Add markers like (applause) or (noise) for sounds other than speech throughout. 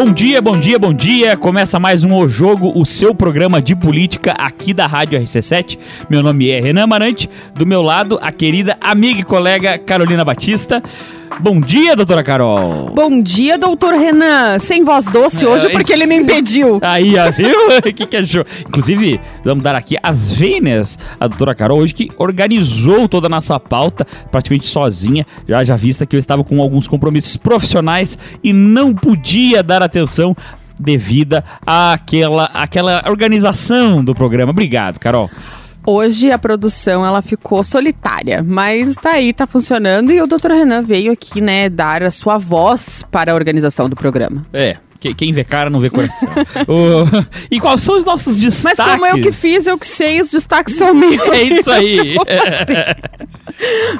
Bom dia, bom dia, bom dia. Começa mais um O Jogo, o seu programa de política aqui da Rádio RC7. Meu nome é Renan Marante, do meu lado a querida amiga e colega Carolina Batista. Bom dia, doutora Carol. Bom dia, doutor Renan. Sem voz doce hoje É, porque ele me esse- impediu. (laughs) Aí, ó, viu? O (laughs) que, que achou? Inclusive, vamos dar aqui as vênias à doutora Carol hoje, que organizou toda a nossa pauta, praticamente sozinha, já, já vista que eu estava com alguns compromissos profissionais e não podia dar atenção devida àquela, àquela organização do programa. Obrigado, Carol. Hoje a produção ela ficou solitária, mas tá aí, tá funcionando e o doutor Renan veio aqui, né, dar a sua voz para a organização do programa. É, que- quem vê cara não vê coração. (laughs) O- E quais são os nossos Mas destaques? como eu que fiz, eu que sei, os destaques são (laughs) meus. É isso aí.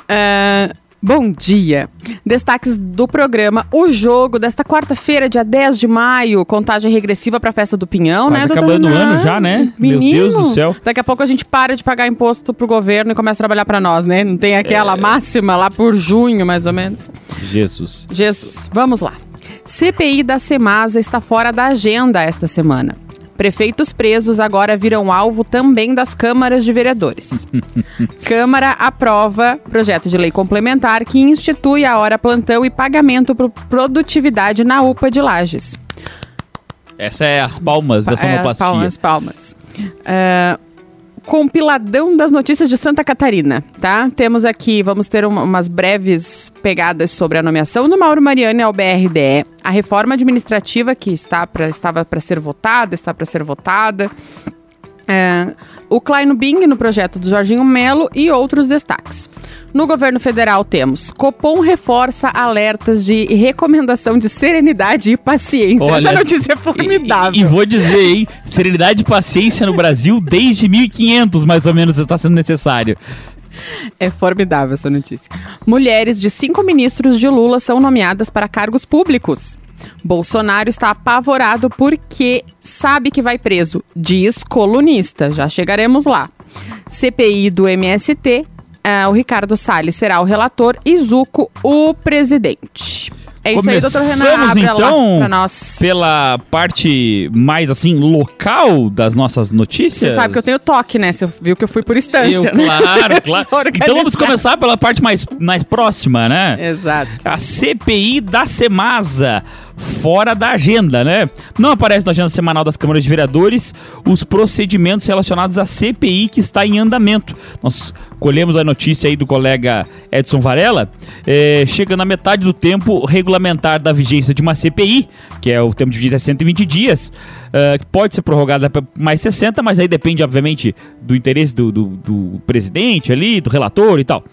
Ah, (laughs) bom dia. Destaques do programa O Jogo desta quarta-feira, dia 10 de maio, contagem regressiva para a festa do Pinhão, Quase né, acabando o ano já, né? Meu Menino, Deus do céu. Daqui a pouco a gente para de pagar imposto pro governo e começa a trabalhar para nós, né? Não tem aquela É. máxima lá por junho, mais ou menos. Jesus. Jesus, vamos lá. CPI da Semasa está fora da agenda esta semana. Prefeitos presos agora viram alvo também das câmaras de vereadores. (laughs) Câmara aprova projeto de lei complementar que institui a hora plantão e pagamento por produtividade na UPA de Lages. Essa é as palmas da É, sonoplastia. palmas, palmas. É, compiladão das notícias de Santa Catarina, tá? Temos aqui, vamos ter uma- umas breves pegadas sobre a nomeação do Mauro Mariani ao BRDE, a reforma administrativa que está pra, estava para ser votada, está para ser votada, é, o Klein Bing no projeto do Jorginho Melo e outros destaques. No governo federal temos Copom reforça alertas de recomendação de serenidade e paciência. Olha, Essa notícia é formidável. E, e vou dizer, hein? Serenidade e paciência no Brasil desde 1500, mais ou menos, está sendo necessário. É formidável essa notícia. Mulheres de cinco ministros de Lula são nomeadas para cargos públicos. Bolsonaro está apavorado porque sabe que vai preso, diz colunista. Já chegaremos lá. CPI do MST, ah, o Ricardo Salles será o relator e Zuco o presidente. É isso aí, doutor Renan. Começamos, Abra então, lá nós. Pela parte mais, assim, local das nossas notícias. Você sabe que eu tenho toque, né? Você viu que eu fui por instância, Eu, né? claro, (laughs) claro. Então vamos começar pela parte mais, mais próxima, né? Exato. A CPI da Semasa, fora da agenda, né? Não aparece na agenda semanal das câmaras de vereadores os procedimentos relacionados à CPI que está em andamento. Nós colhemos a notícia aí do colega Edson Varela, eh, chegando à metade do tempo regulamentar da vigência de uma CPI, que é o tempo de vigência é 120 dias, eh, que pode ser prorrogada mais 60, mas aí depende, obviamente, do interesse do, do- do presidente ali, do relator e tal.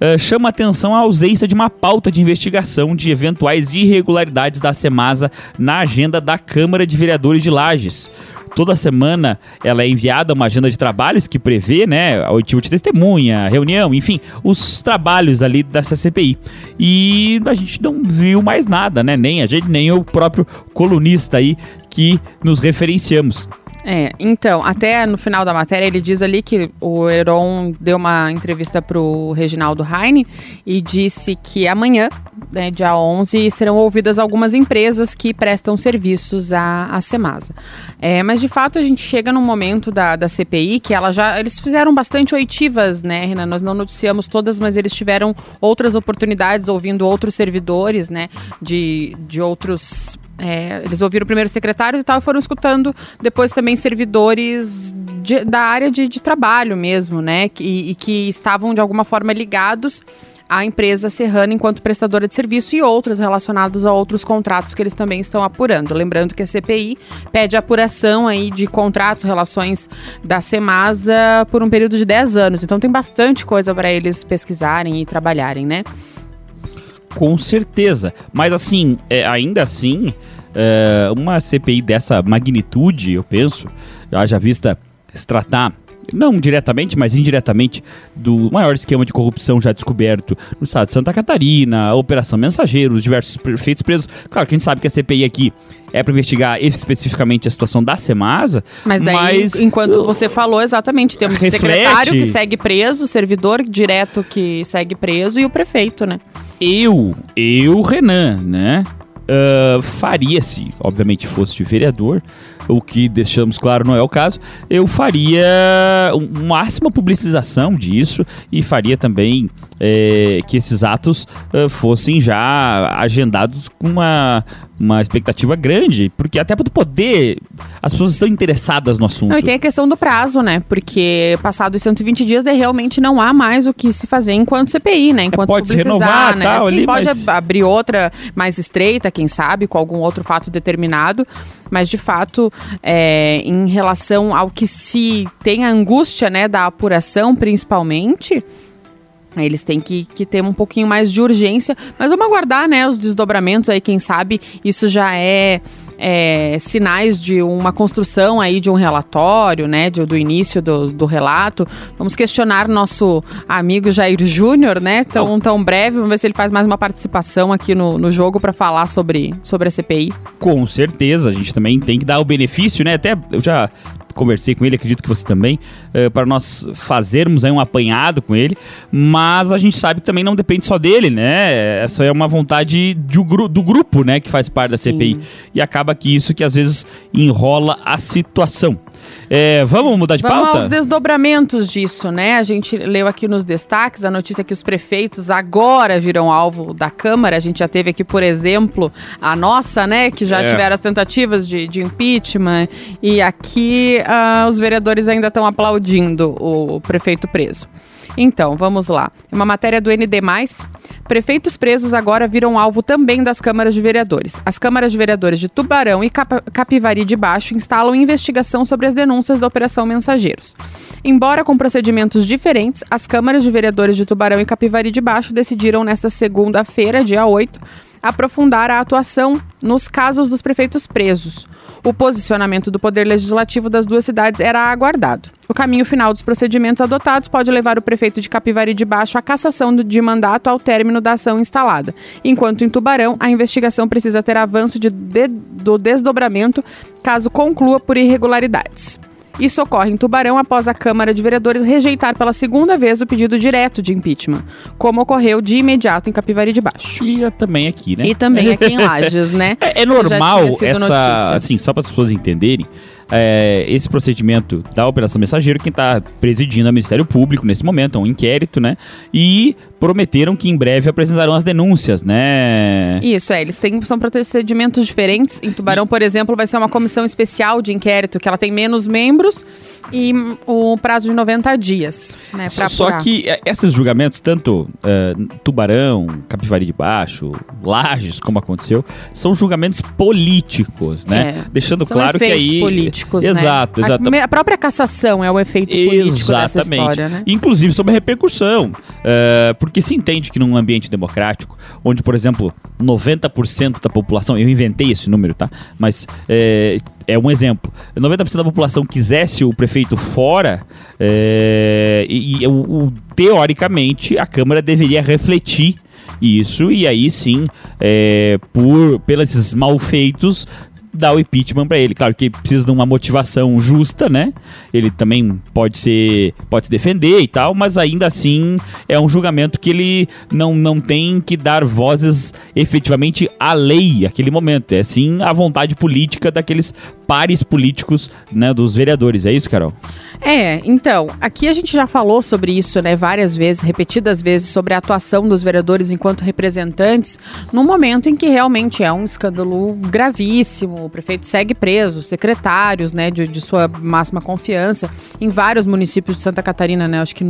Uh, chama atenção a ausência de uma pauta de investigação de eventuais irregularidades da Semasa na agenda da Câmara de Vereadores de Lages. Toda semana ela é enviada uma agenda de trabalhos que prevê, né, a oitiva de testemunha, reunião, enfim, os trabalhos ali dessa CPI. E a gente não viu mais nada, né, nem a gente, nem o próprio colunista aí que nos referenciamos. É, então, até no final da matéria ele diz ali que o Heron deu uma entrevista pro Reginaldo Heine e disse que amanhã, né, dia 11, serão ouvidas algumas empresas que prestam serviços à, à Semasa. É, mas de fato a gente chega num momento da, da CPI que ela já, eles fizeram bastante oitivas, né, Renan? Nós não noticiamos todas, mas eles tiveram outras oportunidades ouvindo outros servidores, né, de, de outros é, eles ouviram primeiro secretários e tal e foram escutando depois também servidores de- da área de, de trabalho mesmo, né? Que- E, que estavam de alguma forma ligados à empresa Serrana enquanto prestadora de serviço e outros relacionados a outros contratos que eles também estão apurando. Lembrando que a CPI pede apuração aí de contratos, relações da Semasa por um período de 10 anos. Então tem bastante coisa para eles pesquisarem e trabalharem, né? Com certeza. Mas assim, é, ainda assim, é, uma CPI dessa magnitude, eu penso, haja vista se tratar, não diretamente, mas indiretamente, do maior esquema de corrupção já descoberto no estado de Santa Catarina, a Operação Mensageiro, os diversos prefeitos presos. Claro que a gente sabe que a CPI aqui é para investigar especificamente a situação da Semasa, Mas daí, mas enquanto você falou, exatamente, temos Reflete. o secretário que segue preso, o servidor direto que segue preso e o prefeito, né? eu, eu, Renan, né? Uh, faria, se obviamente fosse vereador, o que deixamos claro não é o caso, eu faria máxima publicização disso e faria também é, que esses atos uh, fossem já agendados com uma, uma expectativa grande, porque até para poder, as pessoas estão interessadas no assunto. Não, e tem a questão do prazo, né? Porque passados 120 dias, daí realmente não há mais o que se fazer enquanto CPI, né? Enquanto é, pode se renovar, né? Tal, Sim, ali, pode mas... abrir outra mais estreita, quem sabe, com algum outro fato determinado, mas de fato, é, em relação ao que se tem a angústia, né, da apuração, principalmente, eles têm que, que ter um pouquinho mais de urgência, mas vamos aguardar, né, os desdobramentos aí, quem sabe isso já é é, sinais de uma construção aí de um relatório, né, de, do início do, do relato. Vamos questionar nosso amigo Jair Júnior, né, tão, tão breve. Vamos ver se ele faz mais uma participação aqui no, no jogo para falar sobre, sobre a CPI. Com certeza, a gente também tem que dar o benefício, né? Até eu já conversei com ele, acredito que você também, uh, para nós fazermos aí um apanhado com ele, mas a gente sabe que também não depende só dele, né? Essa é uma vontade do, gru do grupo, né, que faz parte da Sim. CPI. E acaba que isso que às vezes enrola a situação. É, vamos mudar de vamos pauta? Vamos aos desdobramentos disso, né? A gente leu aqui nos destaques a notícia que os prefeitos agora viram alvo da Câmara. A gente já teve aqui, por exemplo, a nossa, né? Que já é. tiveram as tentativas de, de impeachment. E aqui uh, os vereadores ainda estão aplaudindo o prefeito preso. Então, vamos lá. Uma matéria do ND. Prefeitos presos agora viram alvo também das câmaras de vereadores. As câmaras de vereadores de Tubarão e Cap Capivari de Baixo instalam investigação sobre as denúncias da Operação Mensageiros. Embora com procedimentos diferentes, as câmaras de vereadores de Tubarão e Capivari de Baixo decidiram nesta segunda-feira, dia 8, aprofundar a atuação nos casos dos prefeitos presos. O posicionamento do Poder Legislativo das duas cidades era aguardado. O caminho final dos procedimentos adotados pode levar o prefeito de Capivari de Baixo à cassação de mandato ao término da ação instalada. Enquanto em Tubarão, a investigação precisa ter avanço de, de, do desdobramento caso conclua por irregularidades. Isso ocorre em Tubarão após a Câmara de Vereadores rejeitar pela segunda vez o pedido direto de impeachment, como ocorreu de imediato em Capivari de Baixo. E também aqui, né? E também aqui em (laughs) Lages, né? É, é normal essa, notícia. assim, só para as pessoas entenderem, é, esse procedimento da Operação Mensageiro, quem está presidindo é o Ministério Público nesse momento, é um inquérito, né? E prometeram que em breve apresentarão as denúncias, né? Isso, é. Eles têm, são procedimentos diferentes. Em Tubarão, por exemplo, vai ser uma comissão especial de inquérito, que ela tem menos membros e o prazo de 90 dias, né? Só, só que é, esses julgamentos, tanto uh, Tubarão, Capivari de Baixo, Lages, como aconteceu, são julgamentos políticos, né? É, Deixando claro que aí políticos, exato, né? Exato. A, própria cassação é o efeito político Exatamente. dessa história, né? Inclusive sobre a repercussão. Uh, porque se entende que num ambiente democrático, onde, por exemplo, 90% da população, eu inventei esse número, tá? Mas é, é um exemplo. 90% da população quisesse o prefeito fora, é, e, e o, o, teoricamente a Câmara deveria refletir isso e aí sim, é, por pelos malfeitos dar o impeachment para ele. Claro que precisa de uma motivação justa, né? Ele também pode ser, pode se defender e tal, mas ainda assim é um julgamento que ele não, não tem que dar vozes efetivamente à lei aquele momento. É sim a vontade política daqueles pares políticos, né, dos vereadores. É isso, Carol? É, então, aqui a gente já falou sobre isso, né, várias vezes, repetidas vezes, sobre a atuação dos vereadores enquanto representantes, no momento em que realmente é um escândalo gravíssimo, o prefeito segue preso, secretários, né, de, de sua máxima confiança, em vários municípios de Santa Catarina, né, acho que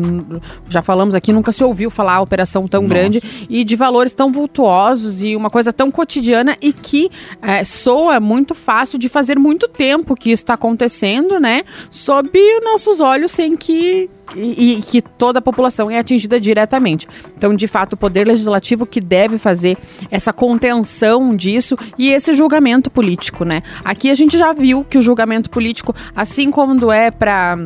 já falamos aqui, nunca se ouviu falar a operação tão Nossa. grande e de valores tão vultuosos e uma coisa tão cotidiana e que é, soa muito fácil de fazer muito tempo que isso está acontecendo, né, sob nossos olhos sem que e, e, que toda a população é atingida diretamente. Então, de fato, o poder legislativo que deve fazer essa contenção disso e esse julgamento político, né? Aqui a gente já viu que o julgamento político, assim como é para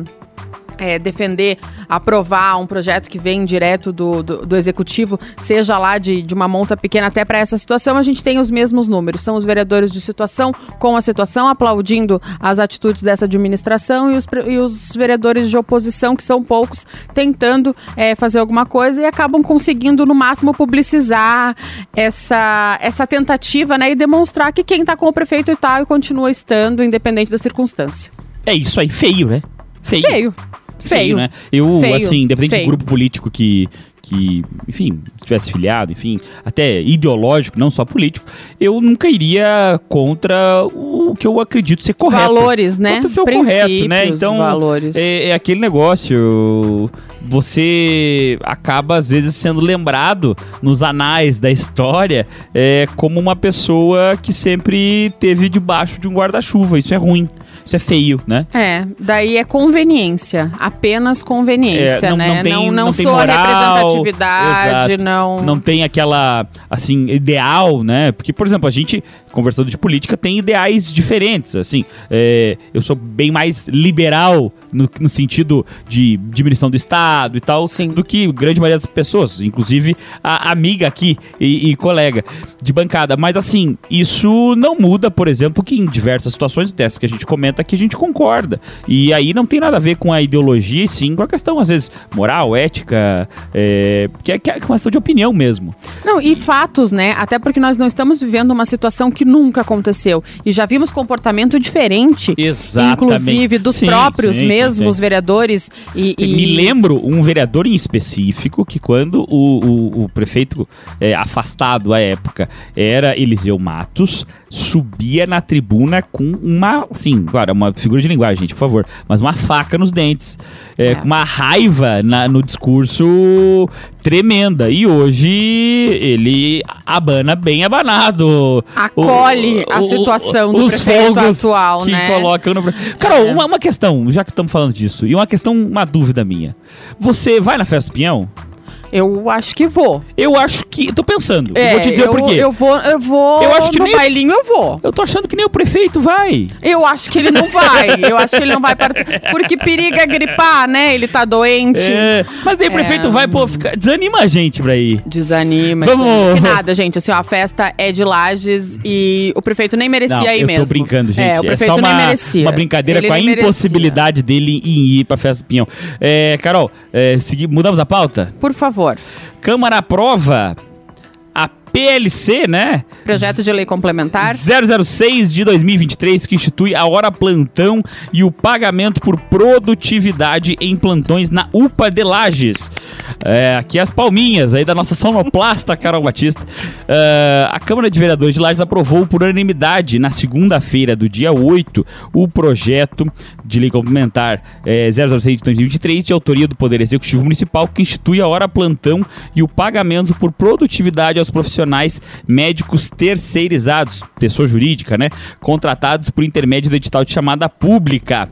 é, defender, aprovar um projeto que vem direto do, do, do executivo, seja lá de, de uma monta pequena até para essa situação, a gente tem os mesmos números. São os vereadores de situação com a situação, aplaudindo as atitudes dessa administração e os, e os vereadores de oposição, que são poucos, tentando é, fazer alguma coisa e acabam conseguindo, no máximo, publicizar essa, essa tentativa né, e demonstrar que quem está com o prefeito e tal e continua estando, independente da circunstância. É isso aí, feio, né? Feio. Feio. Feio. né? Eu, Feio. assim, independente Feio. do grupo político que, que, enfim, tivesse filiado, enfim, até ideológico, não só político, eu nunca iria contra o que eu acredito ser correto. Valores, né? Contra ser o correto, né? Então, valores. é, é aquele negócio. Você acaba, às vezes, sendo lembrado nos anais da história é, como uma pessoa que sempre teve debaixo de um guarda-chuva. Isso é ruim. Isso é feio, né? É, daí é conveniência, apenas conveniência, É, não- né? não tem- não, não tem sou a moral, representatividade, exato. não. Não tem aquela, assim, ideal, né? Porque, por exemplo, a gente, conversando de política, tem ideais diferentes, assim. É, eu sou bem mais liberal no, no sentido de diminuição do Estado e tal, Sim. do que grande maioria das pessoas, inclusive a amiga aqui e, e colega de bancada. Mas, assim, isso não muda, por exemplo, que em diversas situações dessas que a gente comenta aqui, a gente concorda. E aí não tem nada a ver com a ideologia, sim com a questão, às vezes, moral, ética, é, que, é, que é uma questão de opinião mesmo. Não, e fatos, né? Até porque nós não estamos vivendo uma situação que nunca aconteceu. E já vimos comportamento diferente. Exatamente. Inclusive dos Sim, próprios sim, mesmos sim. vereadores. E, e- Me lembro um vereador em específico que quando o, o- o prefeito é, afastado à época era Eliseu Matos, subia na tribuna com uma, sim, claro, uma figura de linguagem, gente, por favor, mas uma faca nos dentes, é, É. com uma raiva na- no discurso tremenda. E hoje ele abana bem abanado. Acolhe a situação do os prefeito fogos atual, que né? colocam no... Carol, É. uma, uma questão, já que estamos falando disso, e uma questão, uma dúvida minha. Você vai na festa do Pinhão? Eu acho que vou. Eu acho que. Tô pensando. eu É, vou te dizer eu, por quê. Eu vou, eu vou. Eu acho que no nem- bailinho eu vou. Eu tô achando que nem o prefeito vai. Eu acho que ele não vai. Eu acho que ele não vai participar. Porque periga gripar, né? Ele tá doente. É, mas daí o prefeito É. vai, pô, fica, desanima a gente pra ir. Desanima. Vamos- desanima. Que nada, gente. Assim, ó, a festa é de Lages e o prefeito nem merecia Não, ir eu mesmo. tô brincando, gente. É, o prefeito só nem uma, merecia. uma brincadeira Ele com a nem merecia. impossibilidade dele em ir pra festa do Pinhão. É, Carol, é, segui- mudamos a pauta? Por favor. Câmara aprova PLC, né? Projeto de lei complementar. 006 de 2023 que institui a hora plantão e o pagamento por produtividade em plantões na UPA de Lages. É, aqui as palminhas aí da nossa sonoplasta Carol Batista. É, a Câmara de Vereadores de Lages aprovou por unanimidade na segunda-feira do dia 8 o projeto de lei complementar é, 006 de 2023 de autoria do Poder Executivo Municipal que institui a hora plantão e o pagamento por produtividade aos profissionais médicos terceirizados, pessoa jurídica, né? Contratados por intermédio do edital de chamada pública.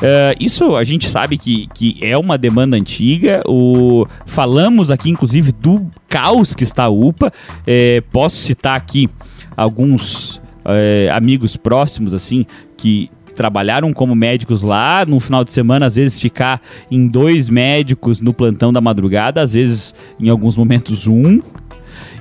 É, isso a gente sabe que, que é uma demanda antiga. O, falamos aqui, inclusive, do caos que está a UPA. É, posso citar aqui alguns é, amigos próximos, assim, que trabalharam como médicos lá, no final de semana, às vezes ficar em dois médicos no plantão da madrugada, às vezes, em alguns momentos, um.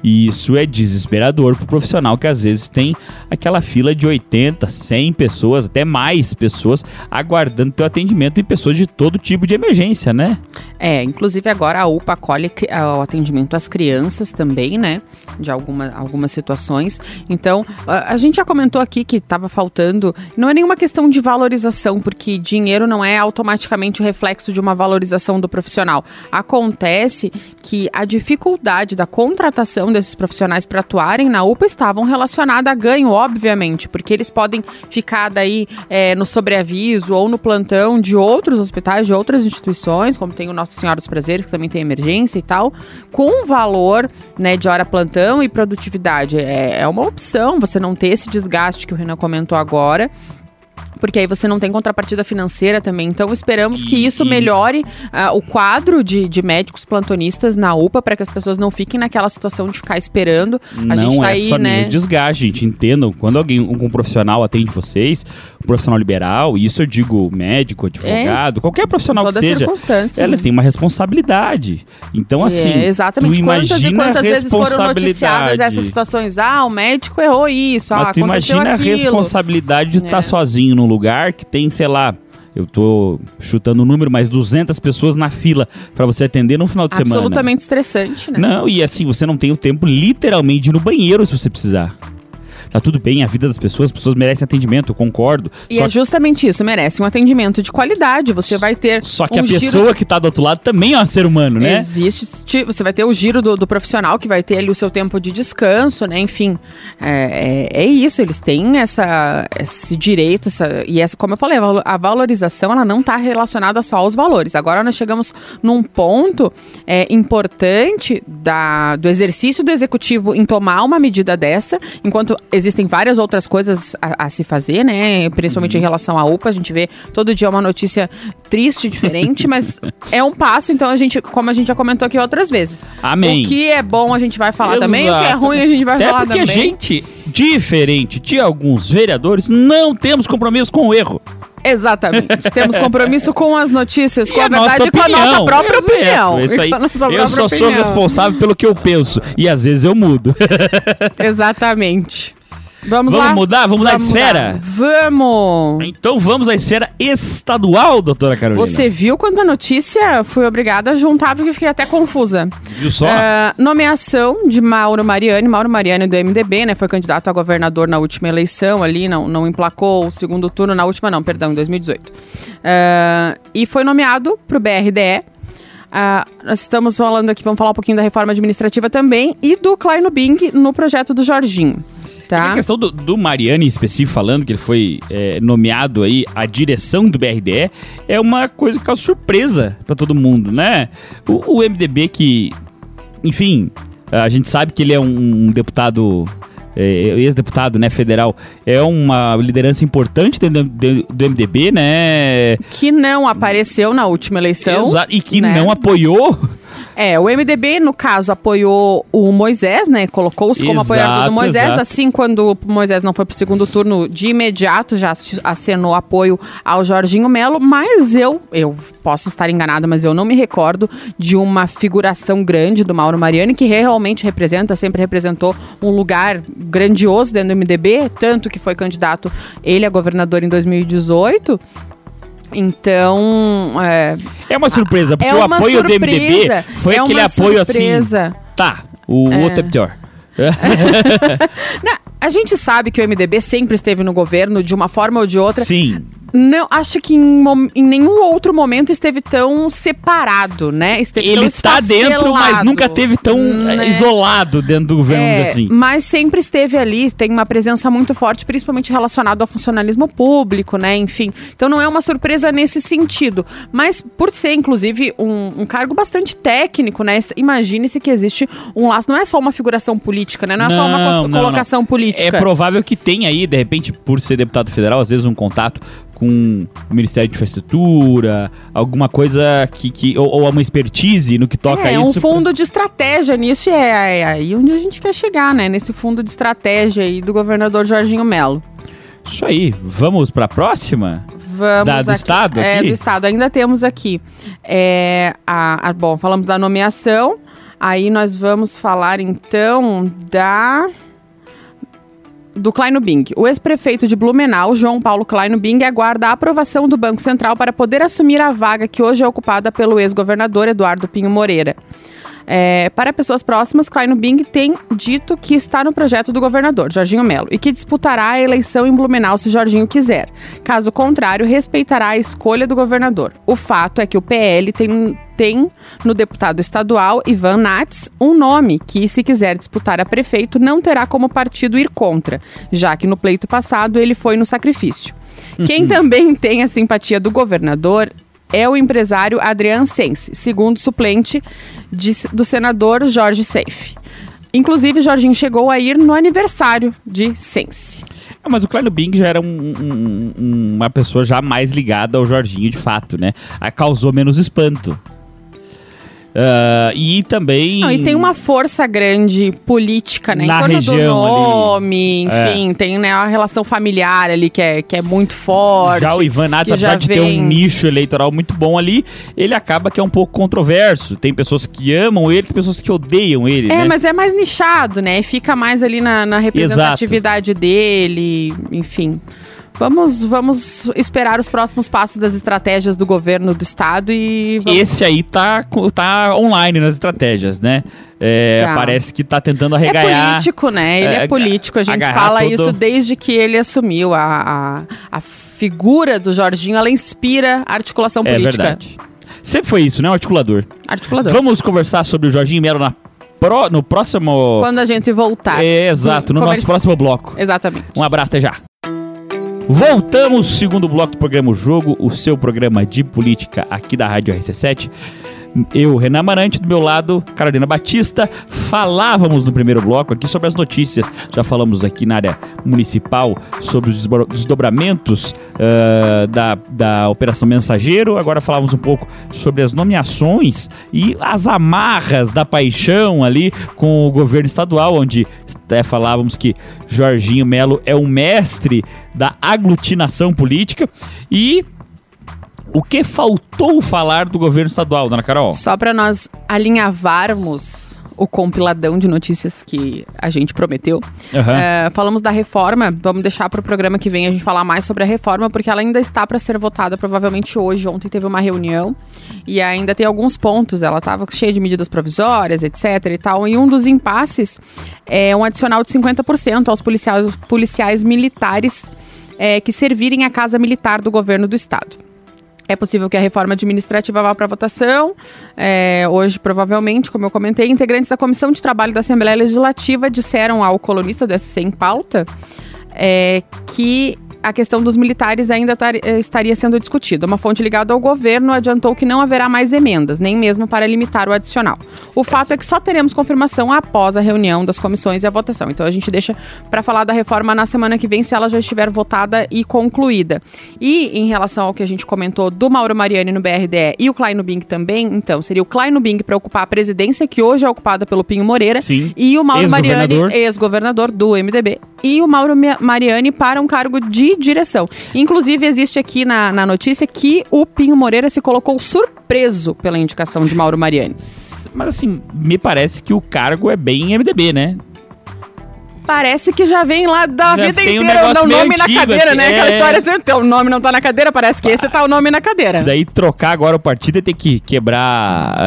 E isso é desesperador pro profissional que às vezes tem aquela fila de 80, 100 pessoas, até mais pessoas aguardando teu atendimento e pessoas de todo tipo de emergência, né? É, inclusive agora a UPA acolhe o atendimento às crianças também, né? De alguma, algumas situações. Então, a, a gente já comentou aqui que estava faltando. Não é nenhuma questão de valorização, porque dinheiro não é automaticamente o reflexo de uma valorização do profissional. Acontece que a dificuldade da contratação desses profissionais para atuarem na UPA estavam relacionada a ganho, obviamente, porque eles podem ficar daí é, no sobreaviso ou no plantão de outros hospitais, de outras instituições, como tem o Nossa Senhora dos Prazeres, que também tem emergência e tal, com valor né, de hora plantão e produtividade. É, é uma opção você não ter esse desgaste que o Renan comentou agora porque aí você não tem contrapartida financeira também. Então esperamos que isso melhore ah, o quadro de, de médicos plantonistas na UPA para que as pessoas não fiquem naquela situação de ficar esperando. A não gente tá é aí, só né? desgaste, gente. Entendam, quando alguém, um, um profissional atende vocês, um profissional liberal, isso eu digo médico, advogado, qualquer profissional que seja, ela né? tem uma responsabilidade. Então, assim, É, exatamente. tu Quantas e quantas a vezes foram noticiadas essas situações? Ah, o médico errou isso, ah, Mas tu aconteceu imagina a aquilo. responsabilidade de estar É. sozinho num lugar que tem, sei lá, eu tô chutando o número, mas 200 pessoas na fila pra você atender no final de semana. Absolutamente estressante, né? Não, e assim, você não tem o tempo literalmente de ir no banheiro se você precisar. Tá tudo bem, a vida das pessoas, as pessoas merecem atendimento, eu concordo. E é justamente isso, merece um atendimento de qualidade. Você vai ter só que um a giro pessoa que tá do outro lado também é um ser humano, né? Existe, você vai ter o giro do, do profissional que vai ter ali o seu tempo de descanso, né? Enfim, é, é, é isso, eles têm essa, esse direito, essa- e essa, como eu falei, a valorização ela não está relacionada só aos valores. Agora nós chegamos num ponto é, importante da, do exercício do executivo em tomar uma medida dessa, enquanto existem várias outras coisas a, a se fazer, né? Principalmente em relação à UPA, a gente vê todo dia uma notícia triste, diferente, mas (laughs) é um passo, então a gente, como a gente já comentou aqui outras vezes. Amém. O que é bom a gente vai falar também, o que é Exato. ruim a gente vai Até falar porque também. a gente, diferente de alguns vereadores, não temos compromisso com o erro. Exatamente. (laughs) Temos compromisso com as notícias, E com a, nossa verdade e com a nossa própria Exato, opinião. Isso aí. (laughs) Eu só sou opinião. responsável pelo que eu penso. E às vezes eu mudo. Exatamente. Vamos, Vamos lá? mudar? Vamos mudar de esfera? Vamos! Então vamos à esfera estadual, doutora Carolina. Você viu quando a notícia fui obrigada a juntar porque fiquei até confusa. viu só? Ah, nomeação de Mauro Mariani. Mauro Mariani do MDB, né? Foi candidato a governador na última eleição ali, não, não emplacou o segundo turno na última, não, perdão, em 2018. Ah, e foi nomeado para o BRDE. Ah, nós estamos falando aqui, vamos falar um pouquinho da reforma administrativa também e do Kleino Bing no projeto do Jorginho. E A Tá? questão do, do Mariani em específico, falando que ele foi é, nomeado aí à direção do BRDE, é uma coisa que causa surpresa pra todo mundo, né? O, o MDB que, enfim, a gente sabe que ele é um, um deputado, é, ex-deputado, né, federal, é uma liderança importante dentro do, do MDB, né? Que não apareceu na última eleição. E que né? não apoiou É, o MDB, no caso, apoiou o Moisés, né? Colocou-se como Exato, apoiador do Moisés. exato. Assim, quando o Moisés não foi pro segundo turno, de imediato já acenou apoio ao Jorginho Melo. Mas eu, eu posso estar enganada, mas eu não me recordo de uma figuração grande do Mauro Mariani, que realmente representa, sempre representou um lugar grandioso dentro do MDB, tanto que foi candidato ele a governador em 2018. Então, é, É uma surpresa, porque é o apoio do MDB surpresa, foi é aquele apoio assim. surpresa. Tá, o outro é pior. (laughs) Não, a gente sabe que o MDB sempre esteve no governo de uma forma ou de outra. Sim. Não, acho que em, em nenhum outro momento esteve tão separado, né? Esteve Ele tá dentro, mas nunca teve tão eh, né? isolado dentro do governo, É, assim. Mas sempre esteve ali, tem uma presença muito forte, principalmente relacionado ao funcionalismo público, né? Enfim. Então não é uma surpresa nesse sentido. Mas por ser, inclusive, um, um cargo bastante técnico, né? Imagine-se que existe um laço. Não é só uma figuração política, né? Não é só uma Não, cos- não, colocação política. É provável que tenha aí, de repente, por ser deputado federal, às vezes um contato com o Ministério de Infraestrutura, alguma coisa que. que ou, ou uma expertise no que toca é, a isso. um fundo de estratégia nisso e é, é aí onde a gente quer chegar, né? Nesse fundo de estratégia aí do governador Jorginho Melo. Isso aí. Vamos pra próxima? Vamos Da- do aqui. Estado É, aqui? do Estado. Ainda temos aqui. é, a, a- bom, falamos da nomeação. Aí nós vamos falar então da. Do Kleino Bing. O ex-prefeito de Blumenau, João Paulo Kleino Bing, aguarda a aprovação do Banco Central para poder assumir a vaga que hoje é ocupada pelo ex-governador Eduardo Pinho Moreira. É, para pessoas próximas, Kleino Bing tem dito que está no projeto do governador, Jorginho Melo, e que disputará a eleição em Blumenau se Jorginho quiser. Caso contrário, respeitará a escolha do governador. O fato é que o PL tem, tem no deputado estadual Ivan Nats um nome que, se quiser disputar a prefeito, não terá como partido ir contra, já que no pleito passado ele foi no sacrifício. Quem também tem a simpatia do governador é o empresário Adrian Sense, segundo suplente de- do senador Jorge Seife. Inclusive, Jorginho chegou a ir no aniversário de Sense. Ah, mas o Klein Bing já era um- um- um- uma pessoa já mais ligada ao Jorginho, de fato, né? Aí causou menos espanto. Ah, e também. Não, e tem uma força grande política, né? Na em torno do região ali. nome, enfim, tem né, a relação familiar ali que é, que é muito forte. Já o Ivan Nats, já apesar de ter vem- um nicho eleitoral muito bom ali, ele acaba que é um pouco controverso. Tem pessoas que amam ele, tem pessoas que odeiam ele, É, né? mas é mais nichado, né? Fica mais ali na, na representatividade dele, enfim. Vamos, vamos esperar os próximos passos das estratégias do governo do estado e vamos Esse aí tá, tá online nas estratégias, né? É, Tá. Parece que tá tentando É arreganhar. político, né? Ele é, é, político. A gente fala isso desde que ele assumiu. A, a, a figura do Jorginho, ela inspira a articulação É política. verdade. Sempre foi isso, né? O articulador. Articulador. Vamos conversar sobre o Jorginho Melo na pró- no próximo. Quando a gente voltar. É, exato, no nosso próximo bloco. Exatamente. Um abraço, até já. Voltamos, segundo bloco do programa O Jogo, o seu programa de política aqui da Rádio RC7. Eu, Renan Marante, do meu lado, Carolina Batista. Falávamos no primeiro bloco aqui sobre as notícias. Já falamos aqui na área municipal sobre os desdobramentos ah, da, da Operação Mensageiro. Agora falávamos um pouco sobre as nomeações e as amarras da paixão ali com o governo estadual, onde até falávamos que Jorginho Melo é um mestre da aglutinação política. E o que faltou falar do governo estadual, dona Carol? Só para nós alinhavarmos o compiladão de notícias que a gente prometeu. É, falamos da reforma, vamos deixar para o programa que vem a gente falar mais sobre a reforma, porque ela ainda está para ser votada provavelmente hoje. Ontem teve uma reunião e ainda tem alguns pontos. Ela estava cheia de medidas provisórias, etc. e tal. E um dos impasses é um adicional de 50% aos policiais, policiais militares é, que servirem a casa militar do governo do estado. É possível que a reforma administrativa vá para votação. É, hoje, provavelmente, como eu comentei, integrantes da Comissão de Trabalho da Assembleia Legislativa disseram ao colunista do SC em pauta é, que a questão dos militares ainda tar- eh, estaria sendo discutida. Uma fonte ligada ao governo adiantou que não haverá mais emendas, nem mesmo para limitar o adicional. O fato é que só teremos confirmação após a reunião das comissões e a votação. Então a gente deixa para falar da reforma na semana que vem, se ela já estiver votada e concluída. E em relação ao que a gente comentou do Mauro Mariani no BRDE e o Klein Bing também, então seria o Klein Bing para ocupar a presidência que hoje é ocupada pelo Pinho Moreira Sim. e o Mauro Mariani, Ex-governador. ex-governador do MDB, e o Mauro Mariani para um cargo de direção. Inclusive, existe aqui na, na notícia que o Pinho Moreira se colocou surpreso pela indicação de Mauro Mariani. Mas assim, me parece que o cargo é bem MDB, né? Parece que já vem lá da Já vida um inteira, dá o nome na cadeira, assim, né? é. Aquela história assim, teu nome não tá na cadeira, parece que esse tá o nome na cadeira. Daí trocar agora o partido e ter que quebrar a,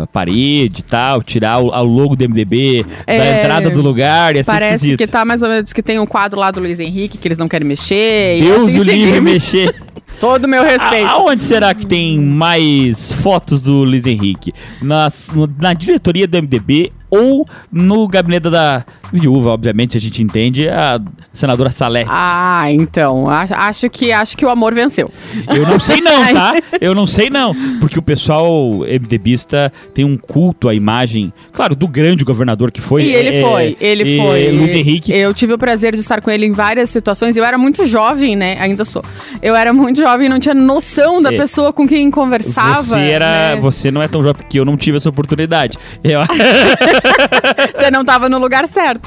a- a parede e tal, tirar o, o logo do MDB da É, entrada do lugar, ia ser Parece esquisito. que tá mais ou menos que tem um quadro lá do Luiz Henrique que eles não querem mexer. e Deus assim o livre mexer. (laughs) Todo o meu respeito. Aonde será que tem mais fotos do Luiz Henrique? Nas, na diretoria do MDB ou no gabinete da viúva, obviamente, a gente entende, a senadora Salé. Ah, então. Acho, que acho que o amor venceu. Eu não sei não, tá? (laughs) Eu não sei não. Porque o pessoal MDBista tem um culto à imagem, claro, do grande governador que foi. E ele é, foi, ele é, foi. Luiz Henrique. Eu tive o prazer de estar com ele em várias situações. Eu era muito jovem, né? Ainda sou. Eu era muito jovem e não tinha noção da É. pessoa com quem conversava. Você era. né? Você não é tão jovem porque eu não tive essa oportunidade. Eu, (laughs) Você não tava no lugar certo.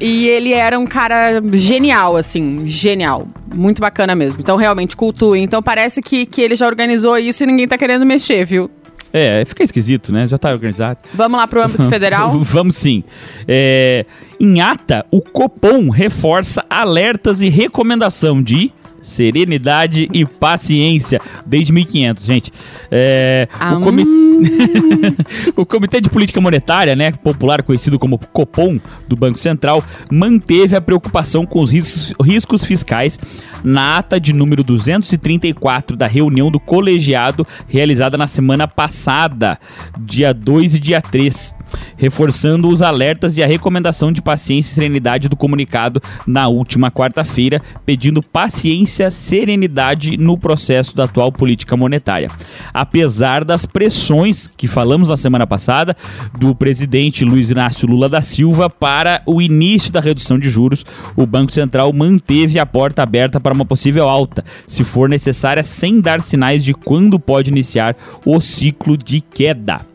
E ele era um cara genial, assim, genial. Muito bacana mesmo. Então, realmente, cultua. Então, parece que, que ele já organizou isso e ninguém tá querendo mexer, viu? é, fica esquisito, né? Já tá organizado. Vamos lá pro âmbito federal. (laughs) Vamos sim. É, em ata, o Copom reforça alertas e recomendação de serenidade e paciência desde 1500, gente. É, Ah, o, comi- (laughs) o Comitê de Política Monetária, né, popular conhecido como Copom do Banco Central, manteve a preocupação com os riscos, riscos fiscais na ata de número 234 da reunião do colegiado realizada na semana passada, dia 2 e dia 3. Reforçando os alertas e a recomendação de paciência e serenidade do comunicado na última quarta-feira, pedindo paciência e serenidade no processo da atual política monetária. Apesar das pressões que falamos na semana passada do presidente Luiz Inácio Lula da Silva para o início da redução de juros, o Banco Central manteve a porta aberta para uma possível alta, se for necessária, sem dar sinais de quando pode iniciar o ciclo de queda.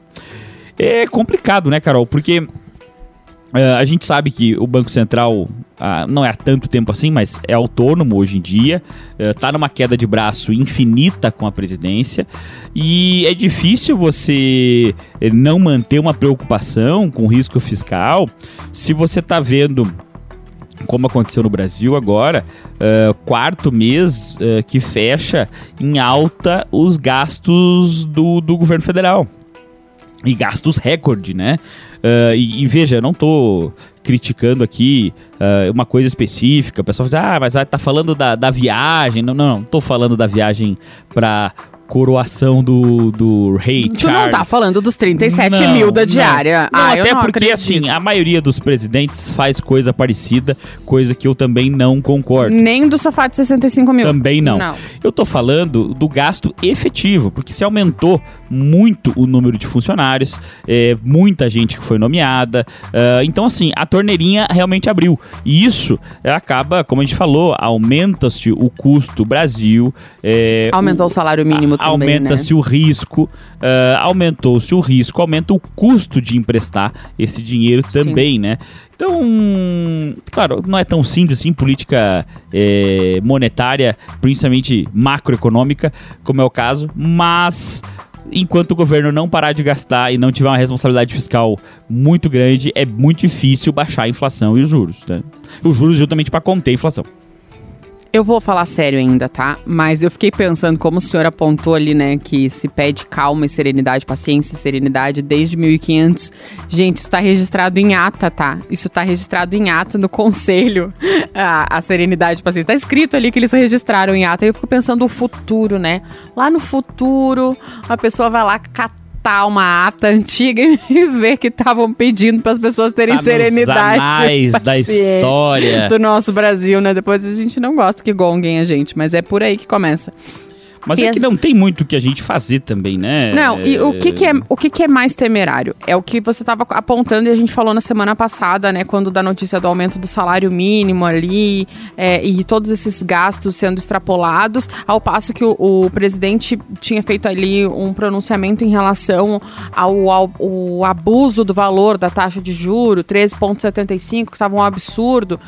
É complicado, né, Carol? Porque Uh, a gente sabe que o Banco Central uh, não é há tanto tempo assim, mas é autônomo hoje em dia, está uh, numa queda de braço infinita com a presidência e é difícil você eh, não manter uma preocupação com risco fiscal se você está vendo como aconteceu no Brasil agora, quarto mês que fecha em alta os gastos do, do governo federal. E gastos recorde, né? Uh, e, e, veja, não tô criticando aqui uh, uma coisa específica. O pessoal diz, ah, mas tá falando da, da viagem. Não, não, não tô falando da viagem para coroação do, do rei tu Charles. Tu não tá falando dos 37 não, mil da diária. Não, ah, até não porque, acredito. assim, a maioria dos presidentes faz coisa parecida, coisa que eu também não concordo. Nem do sofá de 65 mil. Também não. não. Eu tô falando do gasto efetivo, porque se aumentou muito o número de funcionários, é, muita gente que foi nomeada. Uh, então, assim, a torneirinha realmente abriu. E isso acaba, como a gente falou, aumenta-se o custo Brasil. É, Aumentou o, o salário mínimo aumenta-se né? o risco, uh, aumentou-se o risco, aumenta o custo de emprestar esse dinheiro também, Sim. né? Então, claro, não é tão simples assim, política é, monetária, principalmente macroeconômica, como é o caso, mas enquanto o governo não parar de gastar e não tiver uma responsabilidade fiscal muito grande, é muito difícil baixar a inflação e os juros. Né? Os juros justamente para conter a inflação. Eu vou falar sério ainda, tá? Mas eu fiquei pensando, como o senhor apontou ali, né, que se pede calma e serenidade, paciência e serenidade desde 1500. Gente, isso tá registrado em ata, tá? Isso tá registrado em ata no (laughs) conselho, a, a serenidade e paciência. Tá escrito ali que eles registraram em ata. E eu fico pensando o futuro, né? Lá no futuro, a pessoa vai lá catar catar uma ata antiga (laughs) e ver que estavam pedindo para as pessoas terem tá serenidade. Nos da história do nosso Brasil, né? Depois a gente não gosta que gonguem a gente, mas é por aí que começa. Mas é que não tem muito que a gente fazer também, né? Não, e o que, que é, o que, que é mais temerário? É o que você estava apontando e a gente falou na semana passada, né? Quando da notícia do aumento do salário mínimo ali é, e todos esses gastos sendo extrapolados, ao passo que o, o, presidente tinha feito ali um pronunciamento em relação ao, ao, ao abuso do valor da taxa de juro, 13,75, que estava um absurdo.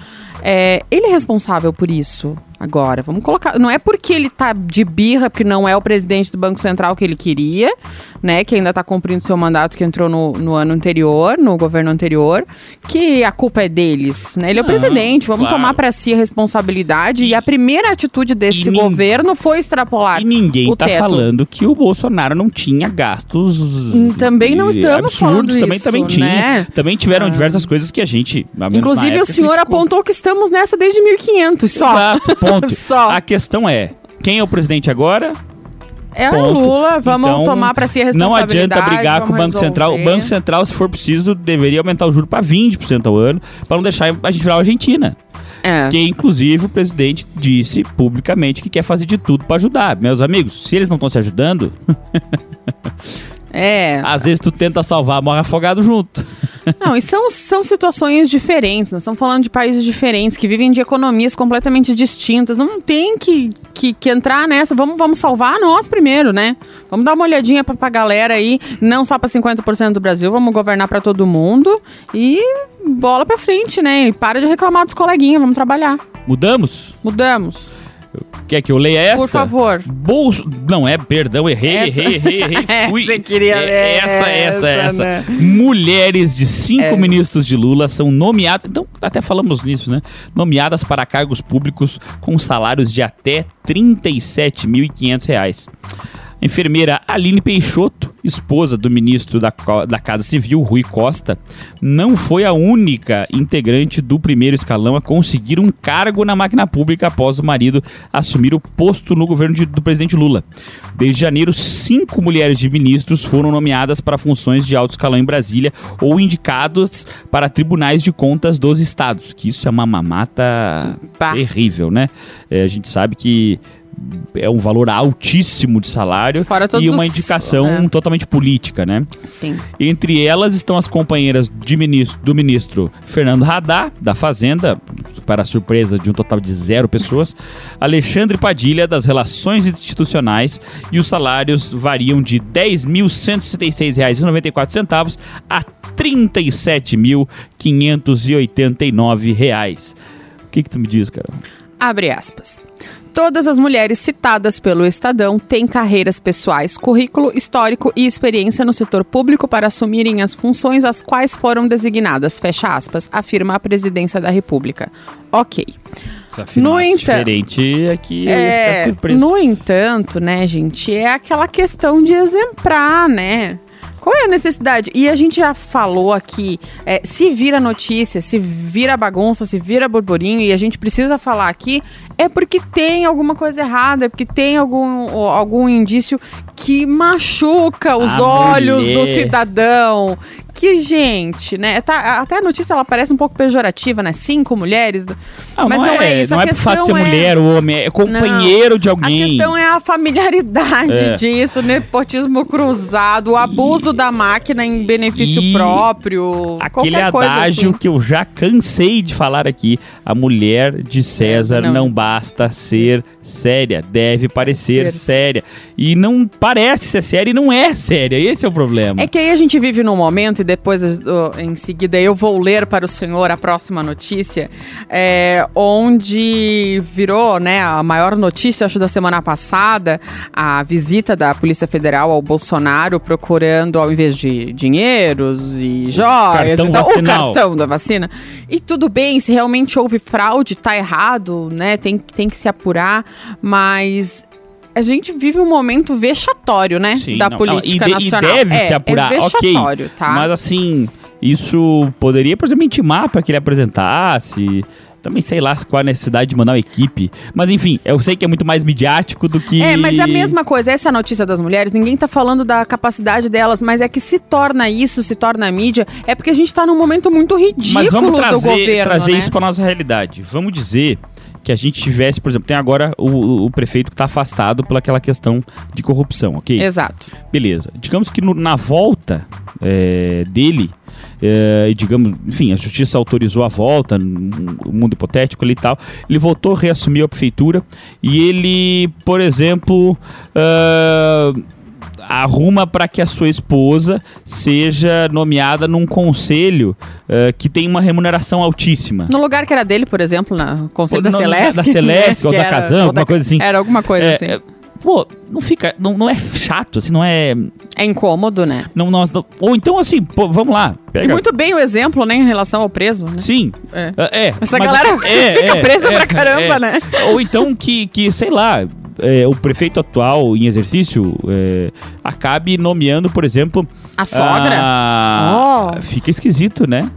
É, ele é responsável por isso agora. Vamos colocar. Não é porque ele tá de birra, porque não é o presidente do Banco Central que ele queria, né? Que ainda tá cumprindo seu mandato que entrou no, no ano anterior, no governo anterior, que a culpa é deles, né? Ele é o presidente, vamos claro. tomar para si a responsabilidade. E a primeira atitude desse governo foi extrapolar. E ninguém tá teto. falando que o Bolsonaro não tinha gastos. Hum, também não estamos absurdos, também, isso, também tinha. Né? Também tiveram ah. diversas coisas que a gente. Inclusive, o senhor apontou que estamos nessa desde 1500 só. Exato, ponto. (laughs) só. A questão é: quem é o presidente agora? É o Lula, vamos então, tomar para si a responsabilidade. Não adianta brigar com o Banco resolver. Central. O Banco Central, se for preciso, deveria aumentar o juro para 20% ao ano, para não deixar a gente virar a Argentina. É. Que inclusive o presidente disse publicamente que quer fazer de tudo para ajudar. Meus amigos, se eles não estão se ajudando, (laughs) É. Às vezes tu tenta salvar, morre afogado junto. Não, e são, são situações diferentes. Nós estamos falando de países diferentes, que vivem de economias completamente distintas. Não tem que, que, que entrar nessa. Vamos, vamos salvar nós primeiro, né? Vamos dar uma olhadinha pra, pra galera aí, não só para 50% do Brasil, vamos governar para todo mundo e bola pra frente, né? E para de reclamar dos coleguinhas, vamos trabalhar. Mudamos? Mudamos. Quer que eu leia essa? Por favor. Bolso... Não é, perdão, errei, essa... errei, errei, errei. (laughs) Fui. Você queria é, ler essa, essa, essa. Né? Mulheres de cinco é. ministros de Lula são nomeadas. Então, até falamos nisso, né? Nomeadas para cargos públicos com salários de até R$ 37.500. A enfermeira Aline Peixoto esposa do ministro da, da Casa Civil, Rui Costa, não foi a única integrante do primeiro escalão a conseguir um cargo na máquina pública após o marido assumir o posto no governo de- do presidente Lula. Desde janeiro, cinco mulheres de ministros foram nomeadas para funções de alto escalão em Brasília ou indicados para tribunais de contas dos estados. Que isso é uma mamata Bah. terrível, né? É, a gente sabe que é um valor altíssimo de salário e uma os- indicação é. totalmente política, né? Sim. Entre elas estão as companheiras de ministro- do ministro Fernando Haddad, da Fazenda, para a surpresa de um total de zero pessoas, Alexandre Padilha, das Relações Institucionais, e os salários variam de R$ 10.166,94 a 37.589 reais. O que, que tu me diz, cara? Abre aspas. Todas as mulheres citadas pelo Estadão têm carreiras pessoais, currículo histórico e experiência no setor público para assumirem as funções às quais foram designadas, fecha aspas, afirma a presidência da República. Ok. No entanto- diferente ia ficar É, no entanto, né, gente, é aquela questão de exemplar, né? Qual é a necessidade? E a gente já falou aqui, é, se vira notícia, se vira bagunça, se vira burburinho, e a gente precisa falar aqui, é porque tem alguma coisa errada, é porque tem algum, algum indício que machuca os A olhos do mulher. cidadão. Que, gente, né? tá- até a notícia ela parece um pouco pejorativa, né? Cinco mulheres. Não, mas não, é, isso. Não a é por fato de ser é- mulher ou homem, é companheiro de a alguém. questão é a familiaridade É. disso, nepotismo cruzado, o abuso da máquina em benefício E próprio, Aquele qualquer coisa adágio assim. que eu já cansei de falar aqui. A mulher de César É, não. não. basta ser séria, deve parecer Ser- séria. E não parece ser séria e não é séria. Esse é o problema. É que aí a gente vive num momento, e depois em seguida eu vou ler para o senhor a próxima notícia, é, onde virou né, a maior notícia, acho, da semana passada, a visita da Polícia Federal ao Bolsonaro procurando, ao invés de dinheiros e joias cartão e tal, o cartão da vacina. E tudo bem, se realmente houve fraude, tá errado, né? Tem, tem que se apurar, mas. A gente vive um momento vexatório, né? Sim, da não, política não, e de- e nacional. deve é, se apurar, é ok. vexatório, tá? Mas assim, isso poderia, por exemplo, intimar para que ele apresentasse. Também sei lá qual a necessidade de mandar uma equipe. Mas enfim, eu sei que é muito mais midiático do que. É, mas é a mesma coisa. Essa notícia das mulheres, ninguém tá falando da capacidade delas, mas é que se torna isso, se torna mídia, é porque a gente tá num momento muito ridículo Mas vamos do trazer, governo, trazer né? isso para nossa realidade. Vamos dizer que a gente tivesse, por exemplo, tem agora o, o- o prefeito que está afastado pelaquela questão de corrupção, ok? Exato. Beleza. Digamos que no- na volta é, dele, é, e digamos, enfim, a justiça autorizou a volta, o mundo hipotético ali e tal, ele voltou, reassumiu a prefeitura e ele, por exemplo, ah, arruma para que a sua esposa seja nomeada num conselho ah, que tem uma remuneração altíssima. No lugar que era dele, por exemplo, na Conselho da no- Celeste. da Celeste, (laughs) né, ou da Casam, alguma coisa assim. Era alguma coisa É, assim. é, pô, não fica, não, não é chato, assim, não é, É incômodo, né? não, nós não- ou então assim, pô, vamos lá, E pega, muito bem o exemplo, né, em relação ao preso, né? sim, É. é, é, Essa galera assim, (laughs) é, fica é, presa é, pra caramba, é. né? Ou então que, que sei lá, é, o prefeito atual em exercício é, acabe nomeando, por exemplo, A sogra? a- Oh. fica esquisito, né?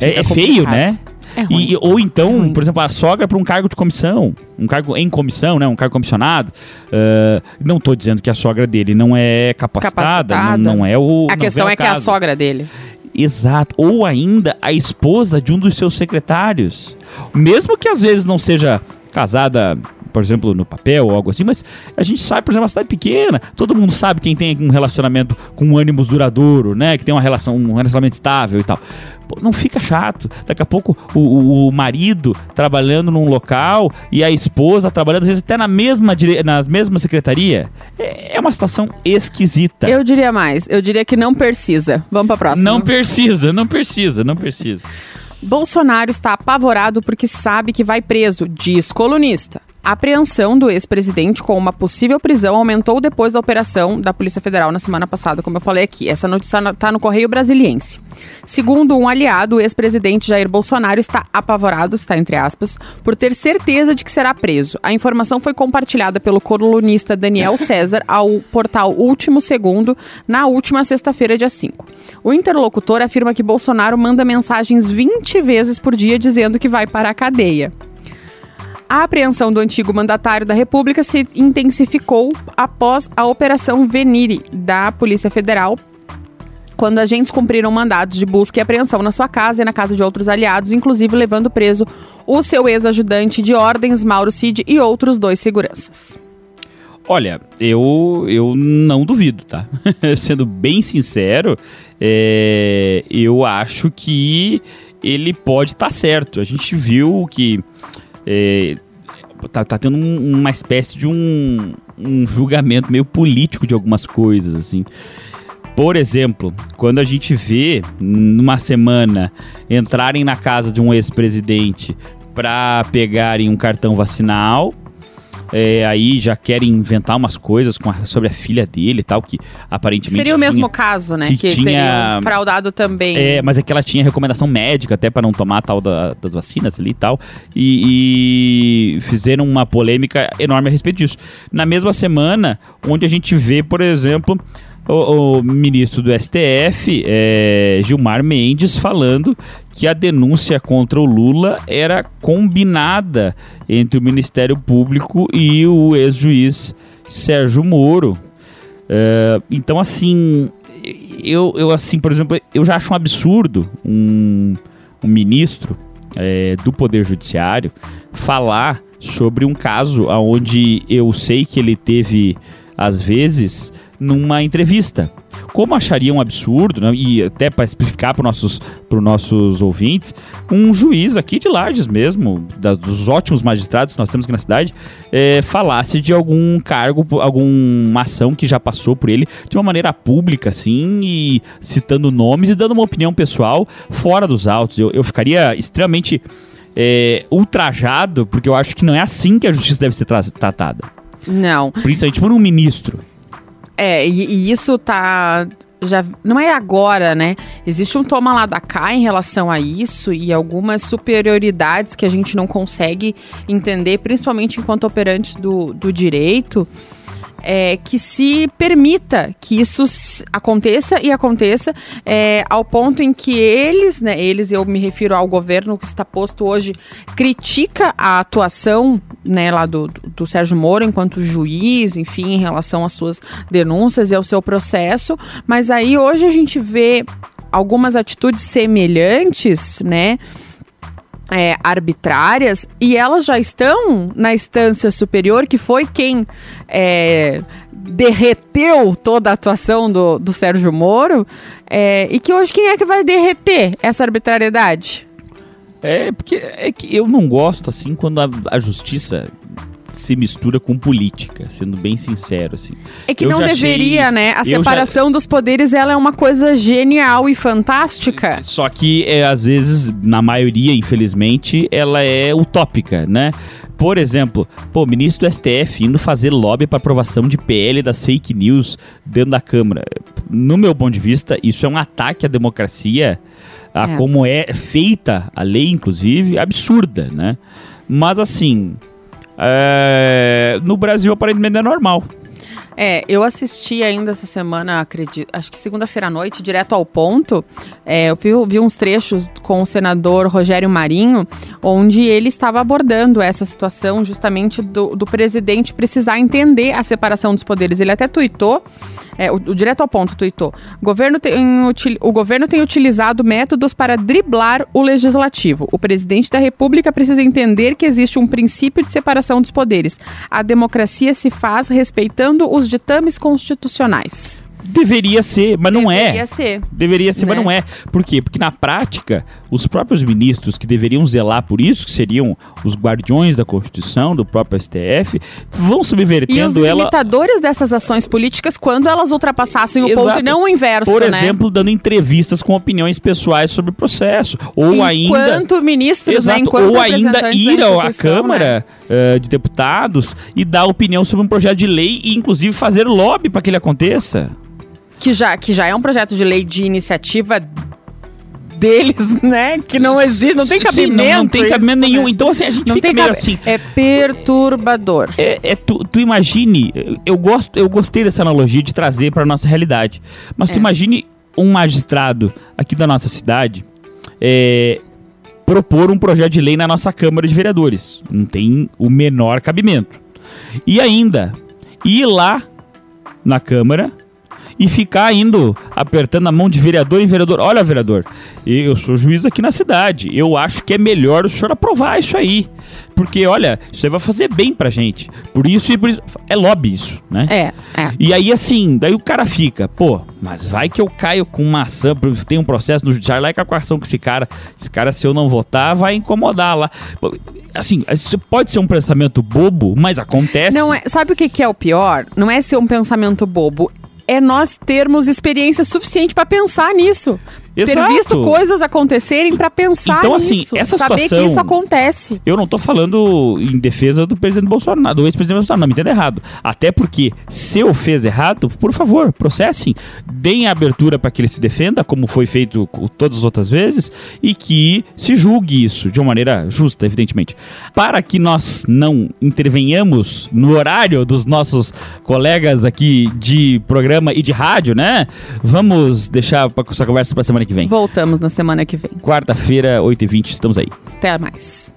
É, Fica é feio, né? É ruim. E, ou então, por exemplo, a sogra para um cargo de comissão, um cargo em comissão, né, um cargo comissionado. Ah, não estou dizendo que a sogra dele não é capacitada, Capacitada. Não, não é o. A questão é que é a sogra dele. Exato. Ou ainda a esposa de um dos seus secretários. Mesmo que às vezes não seja casada, por exemplo, no papel ou algo assim, mas a gente sabe, por exemplo, uma cidade pequena, todo mundo sabe quem tem um relacionamento com um ânimos duradouro, né? Que tem uma relação, um relacionamento estável e tal. Pô, não fica chato. Daqui a pouco o, o- o marido trabalhando num local e a esposa trabalhando, às vezes até na mesma, dire... nas mesma secretaria. É, é uma situação esquisita. Eu diria mais. Eu diria que não precisa. Vamos pra próxima. Não precisa, não precisa, não precisa. Bolsonaro está apavorado porque sabe que vai preso, diz colunista. A apreensão do ex-presidente com uma possível prisão aumentou depois da operação da Polícia Federal na semana passada, como eu falei aqui. Essa notícia está no Correio Brasiliense. Segundo um aliado, o ex-presidente Jair Bolsonaro está apavorado, está entre aspas, por ter certeza de que será preso. A informação foi compartilhada pelo colunista Daniel César ao portal Último Segundo na última sexta-feira, dia 5. O interlocutor afirma que Bolsonaro manda mensagens 20 vezes por dia dizendo que vai para a cadeia. A apreensão do antigo mandatário da República se intensificou após a Operação Venire da Polícia Federal quando agentes cumpriram mandados de busca e apreensão na sua casa e na casa de outros aliados, inclusive levando preso o seu ex-ajudante de ordens, Mauro Cid, e outros dois seguranças. Olha, eu, eu não duvido, tá? (laughs) Sendo bem sincero, é, eu acho que ele pode estar tá certo. A gente viu que é, tá, tá tendo um, uma espécie de um, um julgamento meio político de algumas coisas, assim. Por exemplo, quando a gente vê numa semana entrarem na casa de um ex-presidente para pegarem um cartão vacinal, é, aí já querem inventar umas coisas a, sobre a filha dele e tal, que aparentemente. Seria o tinha, mesmo caso, né? Que, que tinha fraudado também. É, mas é que ela tinha recomendação médica até para não tomar tal da, das vacinas ali e tal. E, e, fizeram uma polêmica enorme a respeito disso. Na mesma semana, onde a gente vê, por exemplo, o, o, ministro do STF, é, Gilmar Mendes, falando que a denúncia contra o Lula era combinada entre o Ministério Público e o ex-juiz Sérgio Moro. É, então, assim, eu, eu, assim, por exemplo, eu já acho um absurdo um, um ministro é, do Poder Judiciário falar sobre um caso onde eu sei que ele teve, às vezes, numa entrevista. Como acharia um absurdo, né, e até para explicar para nossos, os nossos ouvintes, um juiz aqui de Lages mesmo, da, dos ótimos magistrados que nós temos aqui na cidade, é, falasse de algum cargo, alguma ação que já passou por ele de uma maneira pública, assim, e citando nomes e dando uma opinião pessoal fora dos autos. Eu, eu ficaria extremamente é, ultrajado, porque eu acho que não é assim que a justiça deve ser tra tratada. Não. Principalmente por um ministro. É, e, e isso tá já não é agora, né? Existe um toma lá da cá em relação a isso e algumas superioridades que a gente não consegue entender, principalmente enquanto operante do, do direito é, que se permita que isso aconteça e aconteça é, ao ponto em que eles, né, eles, eu me refiro ao governo que está posto hoje, critica a atuação né, lá do, do Sérgio Moro enquanto juiz, enfim, em relação às suas denúncias e ao seu processo, mas aí hoje a gente vê algumas atitudes semelhantes, né? É, arbitrárias e elas já estão na instância superior, que foi quem é, derreteu toda a atuação do, do Sérgio Moro, é, e que hoje quem é que vai derreter essa arbitrariedade? É, porque é que eu não gosto assim quando a, a justiça se mistura com política, sendo bem sincero, assim. É que eu não deveria, achei, né? A separação já... dos poderes, ela é uma coisa genial e fantástica. Só que, é, às vezes, na maioria, infelizmente, ela é utópica, né? Por exemplo, pô, ministro do STF indo fazer lobby para aprovação de PL das fake news dentro da Câmara. No meu ponto de vista, isso é um ataque à democracia, a é. como é feita a lei, inclusive, absurda, né? Mas assim, é, no Brasil aparentemente é normal. É, eu assisti ainda essa semana, acredito, acho que segunda-feira à noite, direto ao ponto. É, eu vi, vi, uns trechos com o senador Rogério Marinho, onde ele estava abordando essa situação justamente do, do presidente precisar entender a separação dos poderes. Ele até tuitou é, o, o, direto ao ponto tuitou. Governo, tem, o governo tem utilizado métodos para driblar o legislativo. O presidente da República precisa entender que existe um princípio de separação dos poderes. A democracia se faz respeitando os ditames constitucionais. Deveria ser, mas não é. Deveria ser. Deveria ser, mas Né? não é. Por quê? Porque na prática, os próprios ministros que deveriam zelar por isso, que seriam os guardiões da Constituição, do próprio STF, vão E os subvertendo ela. limitadores dessas ações políticas quando elas ultrapassassem o Exato. ponto e não o inverso, Por né? exemplo, dando entrevistas com opiniões pessoais sobre o processo. Ou ainda. Enquanto ministros, Exato, né? Enquanto ou ainda ir à né? Câmara eh, de Deputados e dar opinião sobre um projeto de lei e, inclusive, fazer lobby para que ele aconteça. Que já, que já é um projeto de lei de iniciativa deles, (laughs) né? Que não existe, não tem Sim, cabimento. não, não tem isso, cabimento né? nenhum. Então, assim, a gente Não fica tem meio assim. É perturbador. É, é tu, tu imagine, eu gosto, eu gostei dessa analogia de trazer para nossa realidade. Mas tu É. imagine um magistrado aqui da nossa cidade é, propor um projeto de lei na nossa Câmara de Vereadores. Não tem o menor cabimento. E ainda ir lá na Câmara e ficar indo apertando a mão de vereador em vereador. Olha, vereador, eu sou juiz aqui na cidade. Eu acho que é melhor o senhor aprovar isso aí. Porque, olha, isso aí vai fazer bem pra gente. Por isso e por isso. É lobby isso, né? É, é. E aí, assim, daí o cara fica, pô, mas vai que eu caio com uma ação, tem um processo no judiciário lá e com a ação com esse cara. Esse cara, se eu não votar, vai incomodar lá. Assim, isso pode ser um pensamento bobo, mas acontece. Não é, sabe o que, que é o pior? Não é ser um pensamento bobo. É nós termos experiência suficiente pra pensar nisso. Exato. Ter visto coisas acontecerem pra pensar Então, assim, nisso. essa saber situação- que isso acontece. Eu não tô falando em defesa do presidente Bolsonaro, do ex-presidente Bolsonaro, não me entenda errado. Até porque, se eu fez errado, por favor, processem. Deem a abertura para que ele se defenda, como foi feito todas as outras vezes, e que se julgue isso de uma maneira justa, evidentemente. Para que nós não intervenhamos no horário dos nossos colegas aqui de programa e de rádio, né? Vamos deixar para essa conversa para semana que vem. Voltamos na semana que vem. Quarta-feira, 8h20, estamos aí. Até mais.